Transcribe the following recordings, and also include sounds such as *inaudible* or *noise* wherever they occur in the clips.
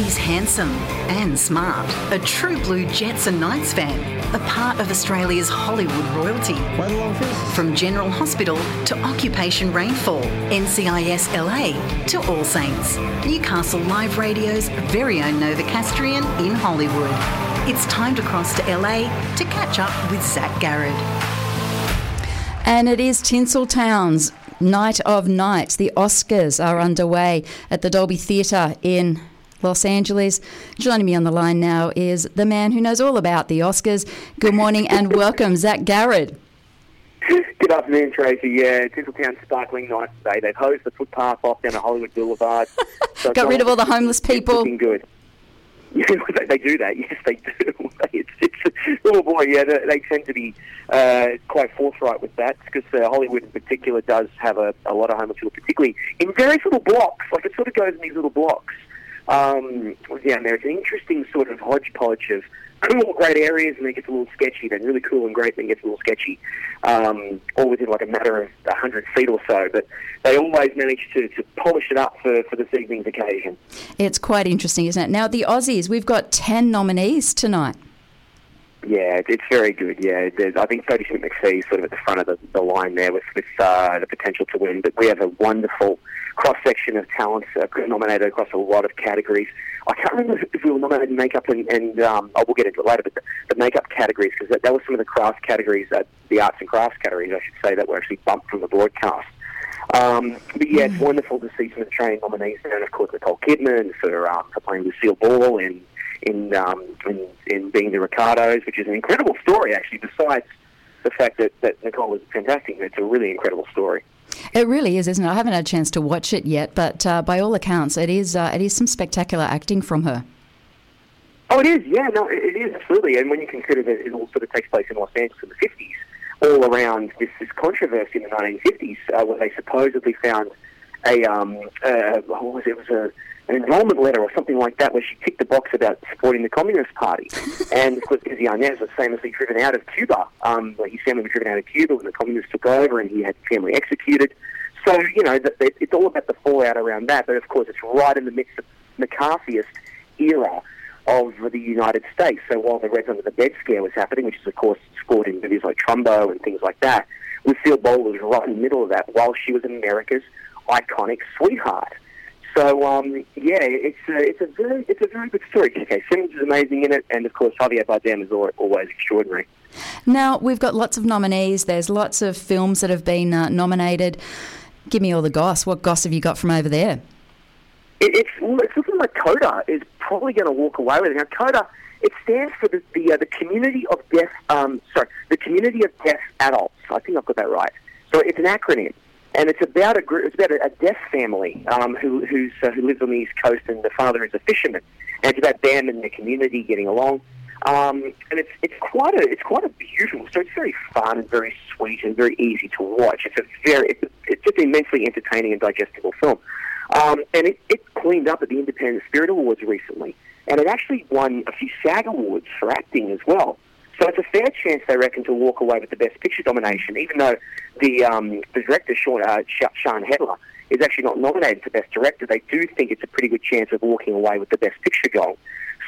He's handsome and smart, a true blue Jets and Knights fan, a part of Australia's Hollywood royalty. From General Hospital to Occupation Rainfall, NCIS LA to All Saints, Newcastle Live Radio's very own Novocastrian in Hollywood. It's time to cross to LA to catch up with Zac Garred. And it is Tinseltown's Night of Nights. The Oscars are underway at the Dolby Theatre in Los Angeles. Joining me on the line now is the man who knows all about the Oscars. Good morning and *laughs* welcome, Zac Garred. Good afternoon, Tracy. Yeah, Tinseltown sparkling night today. They've hosed the footpath off down to Hollywood Boulevard. *laughs* So Got rid of all the homeless people. Looking good. *laughs* Yeah, they, they do that. Yes, they do. It's, it's, oh boy, yeah, they, they tend to be uh, quite forthright with that because uh, Hollywood in particular does have a, a lot of homeless people, particularly in various little blocks. Like it sort of goes in these little blocks um, down there. It's an interesting sort of hodgepodge of cool, great areas, and then it gets a little sketchy. Then really cool and great, then gets a little sketchy, um, all within like a matter of a hundred feet or so. But they always manage to, to polish it up for, for this evening's occasion. It's quite interesting, isn't it? Now the Aussies, we've got ten nominees tonight. Yeah, it's very good. Yeah, There's, I think Kodi Smit-McPhee is sort of at the front of the, the line there with, with uh, the potential to win. But we have a wonderful cross section of talents uh, nominated across a lot of categories. I can't remember if we were nominated in makeup and, and um, I will get into it later, but the, the makeup categories, because that, that was some of the crafts categories, uh, the arts and crafts categories, I should say, that were actually bumped from the broadcast. Um, but yeah, it's mm. wonderful to see some of the Australian nominees, and of course Nicole Kidman for, um, for playing Lucille Ball in in, um, in in being the Ricardos, which is an incredible story actually. Besides the fact that, that Nicole was fantastic, it's a really incredible story. It really is, isn't it? I haven't had a chance to watch it yet, but uh, by all accounts, it is uh, it is some spectacular acting from her. Oh, it is. Yeah, no, it is absolutely. And when you consider that it all sort of takes place in Los Angeles in the fifties, all around this, this controversy in the nineteen fifties, uh, where they supposedly found a um, uh, what was it? it was a an enrollment letter or something like that where she ticked the box about supporting the Communist Party. *laughs* and of course, Desi Arnaz was famously driven out of Cuba. Um, his family was driven out of Cuba when the communists took over and he had family executed. So, you know, the, the, it's all about the fallout around that. But of course, it's right in the midst of McCarthyist era of the United States. So while the Reds Under the Bed scare was happening, which is, of course, scored in movies like Trumbo and things like that, Lucille Ball was right in the middle of that while she was America's iconic sweetheart. So um, yeah, it's a, it's a very it's a very good story. J.K. Simmons is amazing in it, and of course Javier Bardem is always extraordinary. Now we've got lots of nominees. There's lots of films that have been uh, nominated. Give me all the goss. What goss have you got from over there? It, it's it's looking like CODA is probably going to walk away with it. Now CODA it stands for the the, uh, the community of deaf um, sorry the community of deaf adults. I think I've got that right. So it's an acronym and it's about a group. It's about a, a deaf family um, who who's, uh, who lives on the east coast, and the father is a fisherman. And it's about them and their community getting along. Um, and it's it's quite a it's quite a beautiful story. It's very fun and very sweet and very easy to watch. It's a very it's, it's just immensely entertaining and digestible film. Um, and it, it cleaned up at the Independent Spirit Awards recently, and it actually won a few SAG awards for acting as well. So it's a fair chance, they reckon, to walk away with the Best Picture nomination, even though the um, the director, Sean, uh, Sian Heder, is actually not nominated for Best Director. They do think it's a pretty good chance of walking away with the Best Picture goal.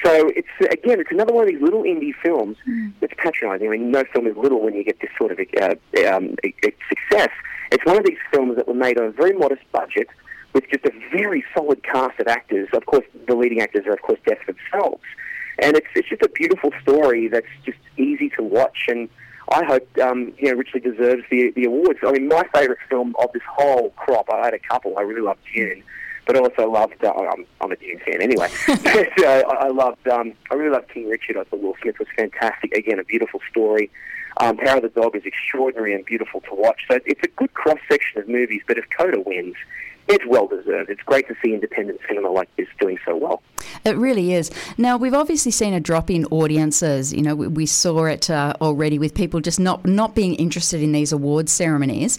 So it's again, it's another one of these little indie films mm. that's patronising. I mean, no film is little when you get this sort of uh, um, success. It's one of these films that were made on a very modest budget with just a very solid cast of actors. Of course, the leading actors are, of course, deaf themselves. And it's, it's just a beautiful story that's just easy to watch. And I hope um, you know richly deserves the the awards. I mean, my favourite film of this whole crop. I had a couple. I really loved Dune, but also loved. Uh, I'm, I'm a Dune fan anyway. *laughs* *laughs* uh, I, I loved. Um, I really loved King Richard. I thought Will Smith was fantastic. Again, a beautiful story. Um, Power of the Dog is extraordinary and beautiful to watch. So it's a good cross section of movies. But if Coda wins, it's well deserved. It's great to see independent cinema like this doing so well. It really is. Now we've obviously seen a drop in audiences. You know, we, we saw it uh, already with people just not not being interested in these awards ceremonies.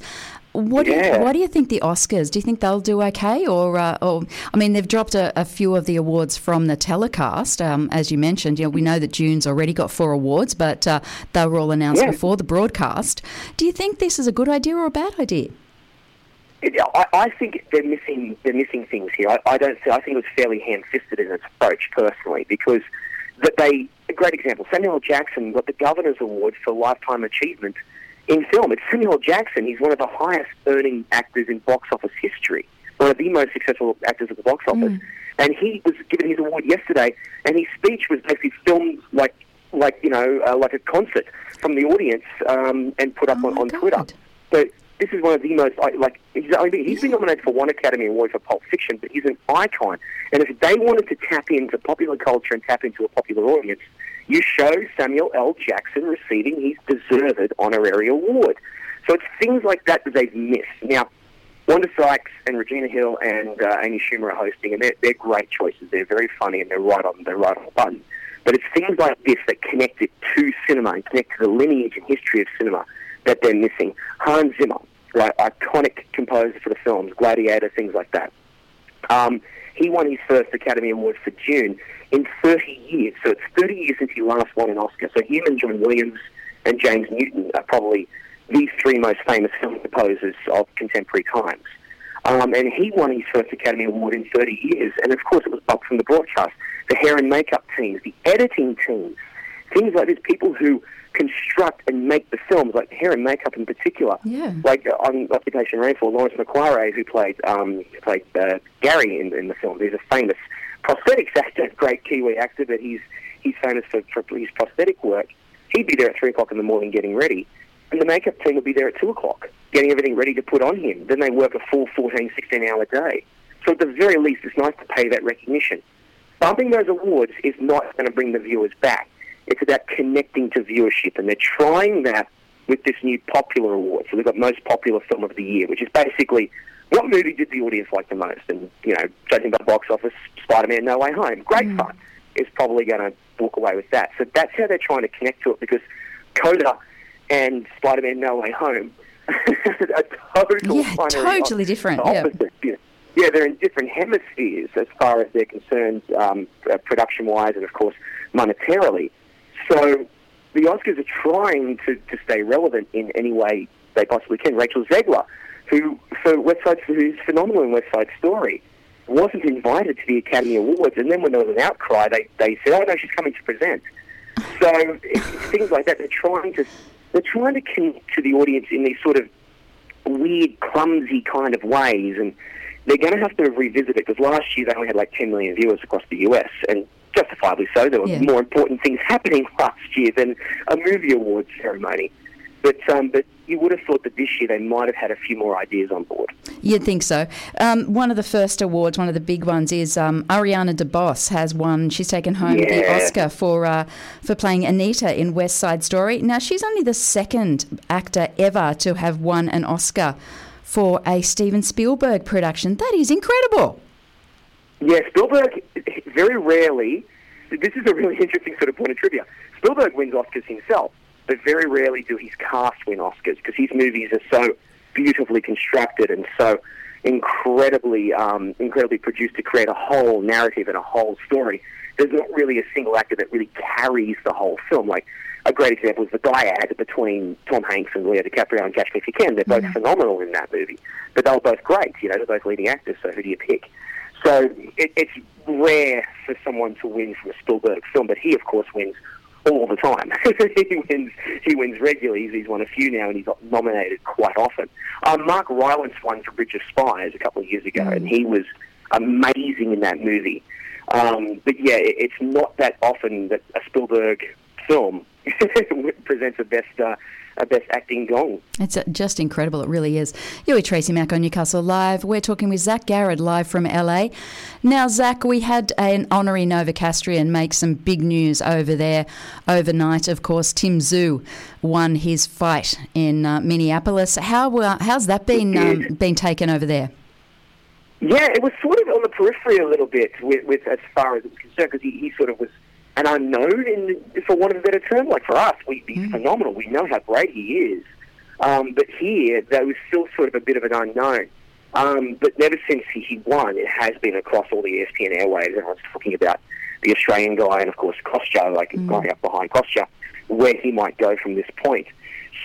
What yeah. do you, why do you think the Oscars? Do you think they'll do okay, or, uh, or I mean, they've dropped a, a, few of the awards from the telecast, um, as you mentioned. You know, we know that Dune's already got four awards, but uh, they were all announced yeah. before the broadcast. Do you think this is a good idea or a bad idea? I, I think they're missing they're missing things here. I, I don't. I think it was fairly ham-fisted in its approach, personally, because that they a great example. Samuel Jackson got the Governor's Award for lifetime achievement in film. It's Samuel Jackson. He's one of the highest earning actors in box office history, one of the most successful actors at the box office. Mm. And he was given his award yesterday, and his speech was basically filmed like like you know uh, like a concert from the audience um, and put up oh on, on Twitter. So this is one of the most like he's, I mean, he's been nominated for one Academy Award for Pulp Fiction, but he's an icon. And if they wanted to tap into popular culture and tap into a popular audience, you show Samuel L. Jackson receiving his deserved honorary award. So it's things like that that they've missed. Now, Wanda Sykes and Regina Hall and uh, Amy Schumer are hosting, and they're, they're great choices. They're very funny and they're right on they're right on the button. But it's things like this that connect it to cinema and connect to the lineage and history of cinema that they're missing. Hans Zimmer, right, iconic composer for the films, Gladiator, things like that. Um, he won his first Academy Award for Dune in 30 years. So it's 30 years since he last won an Oscar. So him and John Williams and James Newton are probably the three most famous film composers of contemporary times. Um, and he won his first Academy Award in 30 years. And of course, it was up from the broadcast, the hair and makeup teams, the editing teams, things like this, people who construct and make the films, like hair and makeup in particular. Yeah. Like uh, on Occupation Rainfall, Lawrence Makoare, who played um, played uh, Gary in, in the film, he's a famous prosthetics actor, *laughs* great Kiwi actor, but he's he's famous for, for his prosthetic work. He'd be there at three o'clock in the morning getting ready, and the makeup team would be there at two o'clock getting everything ready to put on him. Then they work a full 14, 16 hour day. So at the very least, it's nice to pay that recognition. Bumping those awards is not going to bring the viewers back. It's about connecting to viewership, and they're trying that with this new popular award. So they've got most popular film of the year, which is basically what movie did the audience like the most? And you know, judging by box office, Spider-Man: No Way Home, great mm. fun, is probably going to walk away with that. So that's how they're trying to connect to it because Coda and Spider-Man: No Way Home *laughs* are total yeah, totally different. Opposite. Yeah. yeah, they're in different hemispheres as far as they're concerned, um, uh, production-wise, and of course monetarily. So the Oscars are trying to, to stay relevant in any way they possibly can. Rachel Zegler, who for West Side, who's phenomenal in West Side Story, wasn't invited to the Academy Awards, and then when there was an outcry, they, they said, "Oh no, she's coming to present." *laughs* So things like that. They're trying to they're trying to connect to the audience in these sort of weird, clumsy kind of ways, and they're going to have to revisit it because last year they only had like 10 million viewers across the US, and justifiably so. There were yeah. more important things happening *laughs* last year than a movie awards ceremony. But um, but you would have thought that this year they might have had a few more ideas on board. You'd think so. Um, one of the first awards, one of the big ones, is um, Ariana DeBose has won. She's taken home yeah. the Oscar for uh, for playing Anita in West Side Story. Now she's only the second actor ever to have won an Oscar for a Steven Spielberg production. That is incredible. Yeah, Spielberg very rarely. This is a really interesting sort of point of trivia. Spielberg wins Oscars himself, but very rarely do his cast win Oscars because his movies are so beautifully constructed and so incredibly, um, incredibly produced to create a whole narrative and a whole story. There's not really a single actor that really carries the whole film. Like a great example is the dyad between Tom Hanks and Leo DiCaprio and Catch Me If You Can. They're both mm-hmm. phenomenal in that movie, but they were both great. You know, they're both leading actors. So who do you pick? So it, it's rare for someone to win from a Spielberg film, but he, of course, wins all the time. *laughs* he wins. He wins regularly. He's won a few now, and he's got nominated quite often. Um, Mark Rylance won for Bridge of Spies a couple of years ago, and he was amazing in that movie. Um, but yeah, it, it's not that often that a Spielberg film *laughs* presents a best uh, a best acting gong. It's uh, just incredible. It really is. You're with Tracy Mack on Newcastle Live. We're talking with Zac Garred live from LA. Now, Zac, we had an honorary Novocastrian make some big news over there overnight. Of course, Tim Tszyu won his fight in uh, Minneapolis. How uh, how's that been um, been taken over there? Yeah, it was sort of on the periphery a little bit with, with as far as it was concerned because he, he sort of was an unknown, in, for want of a better term. Like for us, we, he's mm. phenomenal. We know how great he is. Um, but here, there was still sort of a bit of an unknown. Um, but never since he, he won, it has been across all the ESPN airwaves. Everyone's talking about the Australian guy and, of course, Kostya, like mm. going up behind Kostya, where he might go from this point.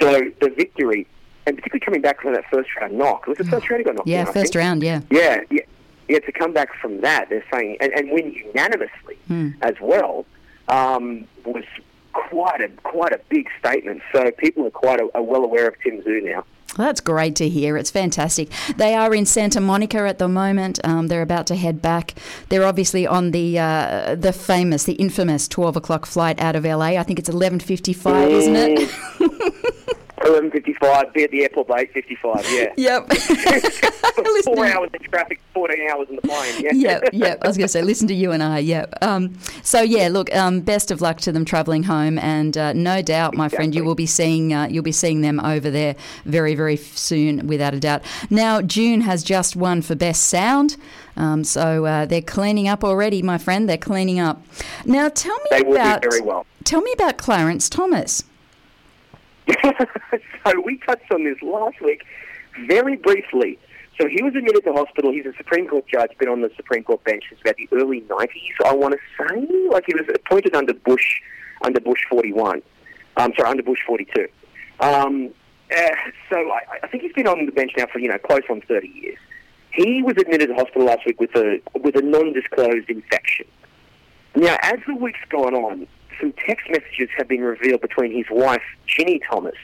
So the victory and particularly coming back from that first round knock. It was the first round he got knocked Yeah, I first round, yeah. Yeah, yeah, yeah. To come back from that, they're saying and, and win unanimously as well um, was quite a quite a big statement. So people are quite a, are well aware of Tim Tszyu now. Well, that's great to hear. It's fantastic. They are in Santa Monica at the moment. Um, they're about to head back. They're obviously on the uh, the famous, the infamous twelve o'clock flight out of LA. I think it's eleven fifty five, isn't it? *laughs* Eleven fifty-five. Be at the airport by eight fifty-five. Yeah. *laughs* Yep. *laughs* Four hours in traffic, fourteen hours in the plane. Yeah. yeah, *laughs* yeah. I was going to say, listen to you and I. Yeah. Um, so yeah, look. Um, best of luck to them travelling home, and uh, no doubt, my friend, you will be seeing uh, you'll be seeing them over there very, very soon, without a doubt. Now, Dune has just won for best sound, um, so uh, they're cleaning up already, my friend. They're cleaning up. Now, tell me They will about do very well. tell me about Clarence Thomas. *laughs* so we touched on this last week very briefly. So he was admitted to hospital. He's a Supreme Court judge, been on the Supreme Court bench since about the early 90s, I want to say. Like he was appointed under Bush, under Bush 41. Um, sorry, under Bush 42. Um, uh, so I, I think he's been on the bench now for, you know, close on 30 years. He was admitted to hospital last week with a, with a non-disclosed infection. Now, as the week's gone on, some text messages have been revealed between his wife, Ginni Thomas,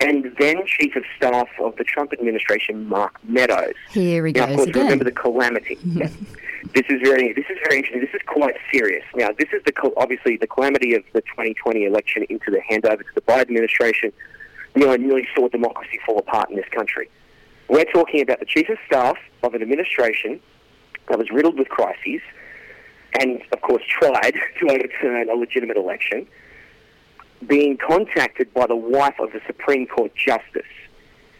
and then Chief of Staff of the Trump administration, Mark Meadows. Here he Now, of course, again. remember the calamity. Yeah. *laughs* This is very, this is very interesting. This is quite serious. Now, this is the obviously the calamity of the 2020 election into the handover to the Biden administration. You know, nearly saw democracy fall apart in this country. We're talking about the chief of staff of an administration that was riddled with crises, and of course tried *laughs* to overturn a legitimate election, being contacted by the wife of the Supreme Court Justice.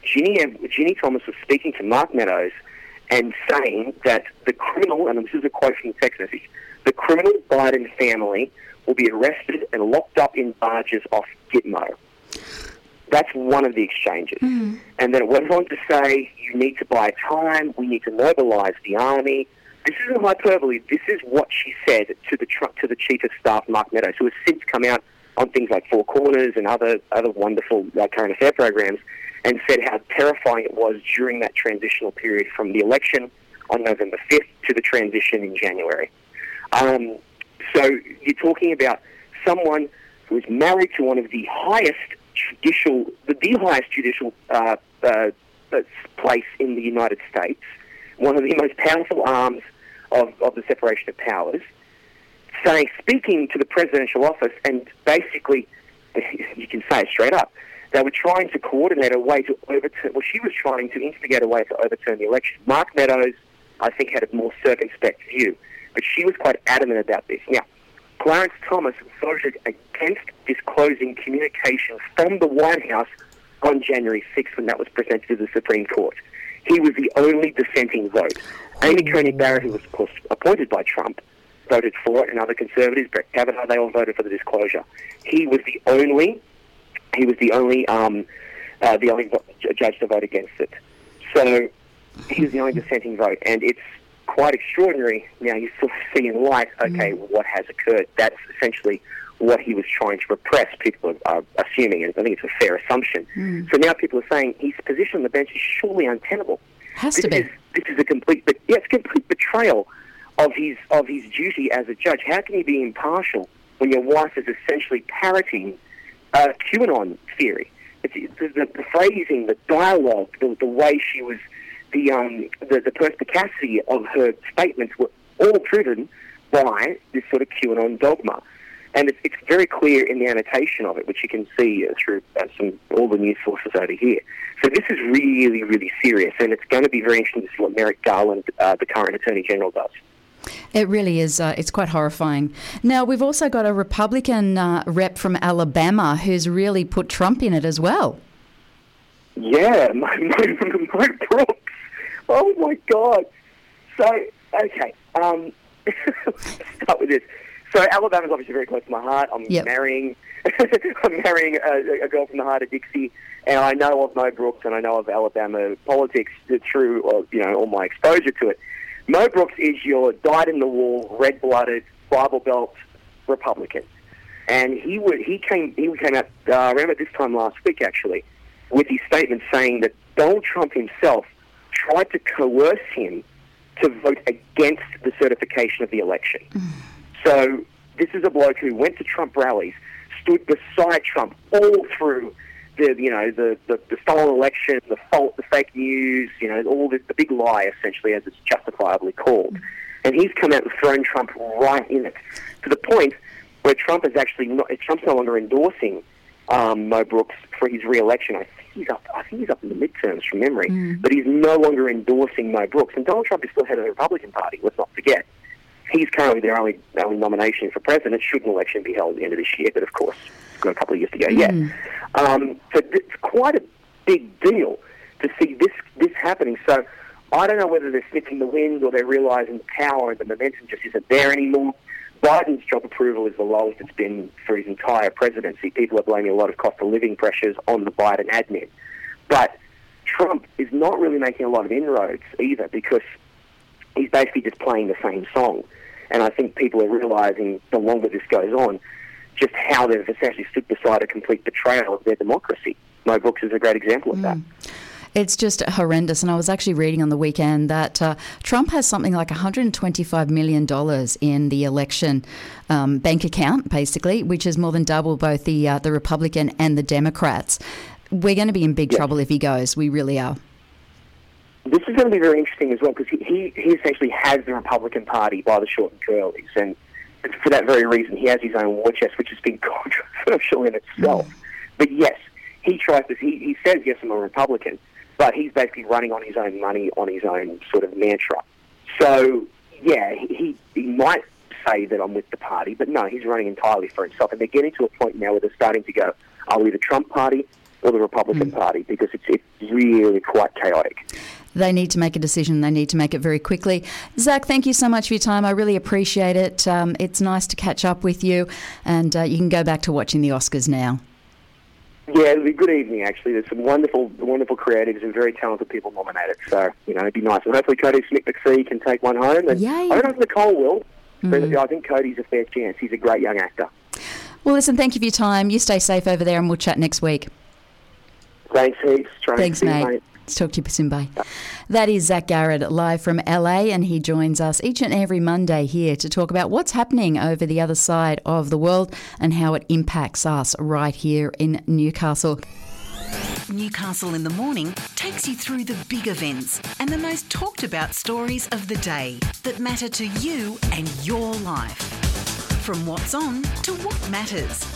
Ginni, Ginni Thomas was speaking to Mark Meadows and saying that the criminal, and this is a quote from the text message, the criminal Biden family will be arrested and locked up in barges off Gitmo. That's one of the exchanges. Mm-hmm. And then it went on to say, you need to buy time, we need to mobilize the army. This isn't hyperbole. This is what she said to the tr- to the chief of staff, Mark Meadows, who has since come out on things like Four Corners and other other wonderful uh, current affair programs, and said how terrifying it was during that transitional period from the election on November 5th to the transition in January. Um, so you're talking about someone who is married to one of the highest judicial, the, the highest judicial uh, uh, place in the United States, one of the most powerful arms of, of the separation of powers, saying, speaking to the presidential office, and basically, *laughs* you can say it straight up, they were trying to coordinate a way to overturn, well, she was trying to instigate a way to overturn the election. Mark Meadows, I think, had a more circumspect view, but she was quite adamant about this. Now, Clarence Thomas voted against disclosing communications from the White House on January 6th when that was presented to the Supreme Court. He was the only dissenting vote. Amy Coney Barrett, who was, of course, appointed by Trump, voted for it, and other conservatives, Brett Kavanaugh, they all voted for the disclosure. He was the only, he was the only, um, uh, the only judge to vote against it. So he was the only dissenting vote, and it's quite extraordinary. Now you sort of *laughs* see in light, okay, what has occurred? That's essentially what he was trying to repress. People are, are assuming, and I think it's a fair assumption. So now people are saying his position on the bench is surely untenable. Has This to be. is this is a complete, but yeah, it's a complete betrayal of his of his duty as a judge. How can you be impartial when your wife is essentially parroting uh, QAnon theory? It's, the, the, the phrasing, the dialogue, the, the way she was, the um, the, the perspicacity of her statements were all driven by this sort of QAnon dogma. And it's, it's very clear in the annotation of it, which you can see uh, through uh, some all the news sources over here. So this is really, really serious, and it's going to be very interesting to see what Merrick Garland, uh, the current Attorney General, does. It really is. Uh, it's quite horrifying. Now, we've also got a Republican uh, rep from Alabama who's really put Trump in it as well. Yeah, *laughs* my, my, my Brooks. Oh my God. So okay, um, *laughs* start with this. So Alabama's obviously very close to my heart. I'm Yep. marrying, *laughs* I'm marrying a, a girl from the heart of Dixie, and I know of Mo Brooks and I know of Alabama politics through, you know, all my exposure to it. Mo Brooks is your dyed-in-the-wool, red-blooded, Bible Belt Republican, and he would he came he came out uh, around at this time last week actually with his statement saying that Donald Trump himself tried to coerce him to vote against the certification of the election. So this is a bloke who went to Trump rallies, stood beside Trump all through the you know the, the, the stolen election, the fault, the fake news, you know all the, the big lie essentially, as it's justifiably called. And he's come out and thrown Trump right in it to the point where Trump is actually not, Trump's no longer endorsing um, Mo Brooks for his re-election. I think he's up. I think he's up in the midterms from memory, mm. but he's no longer endorsing Mo Brooks. And Donald Trump is still head of the Republican Party. Let's not forget. He's currently their only, only nomination for president. Should an election be held at the end of this year, but of course, it's got a couple of years to go mm. yet. Um, so it's quite a big deal to see this this happening. So I don't know whether they're sniffing the wind or they're realizing the power and the momentum just isn't there anymore. Biden's job approval is the lowest it's been for his entire presidency. People are blaming a lot of cost of living pressures on the Biden admin. But Trump is not really making a lot of inroads either because he's basically just playing the same song. And I think people are realizing the longer this goes on, just how they've essentially stood beside a complete betrayal of their democracy. Mo Brooks is a great example of mm. that. It's just horrendous. And I was actually reading on the weekend that uh, Trump has something like $125 million in the election um, bank account, basically, which is more than double both the, uh, the Republican and the Democrats. We're going to be in big yes. trouble if he goes. We really are. This is going to be very interesting as well because he, he, essentially has the Republican Party by the short and curlies. And for that very reason, he has his own war chest, which has been *laughs* controversial in itself. Mm. But yes, he tries to, he, he says, yes, I'm a Republican but he's basically running on his own money, on his own sort of mantra. So, yeah, he, he might say that I'm with the party, but no, he's running entirely for himself. And they're getting to a point now where they're starting to go, are we the Trump party or the Republican mm. Party? Because it's, it's really quite chaotic. They need to make a decision. They need to make it very quickly. Zac, thank you so much for your time. I really appreciate it. Um, it's nice to catch up with you, and uh, you can go back to watching the Oscars now. Yeah, it'll be a good evening. Actually, there's some wonderful, wonderful creatives and very talented people nominated. So you know, it'd be nice. And hopefully, Kodi Smit-McPhee can take one home. And Yay. I don't know if Nicole will, but mm. I think Kodi's a fair chance. He's a great young actor. Well, listen, thank you for your time. You stay safe over there, and we'll chat next week. Thanks, heaps. Thanks, mate. mate. Let's talk to you soon. Bye. That is Zac Garred live from LA, and he joins us each and every Monday here to talk about what's happening over the other side of the world and how it impacts us right here in Newcastle. Newcastle in the Morning takes you through the big events and the most talked about stories of the day that matter to you and your life. From what's on to what matters,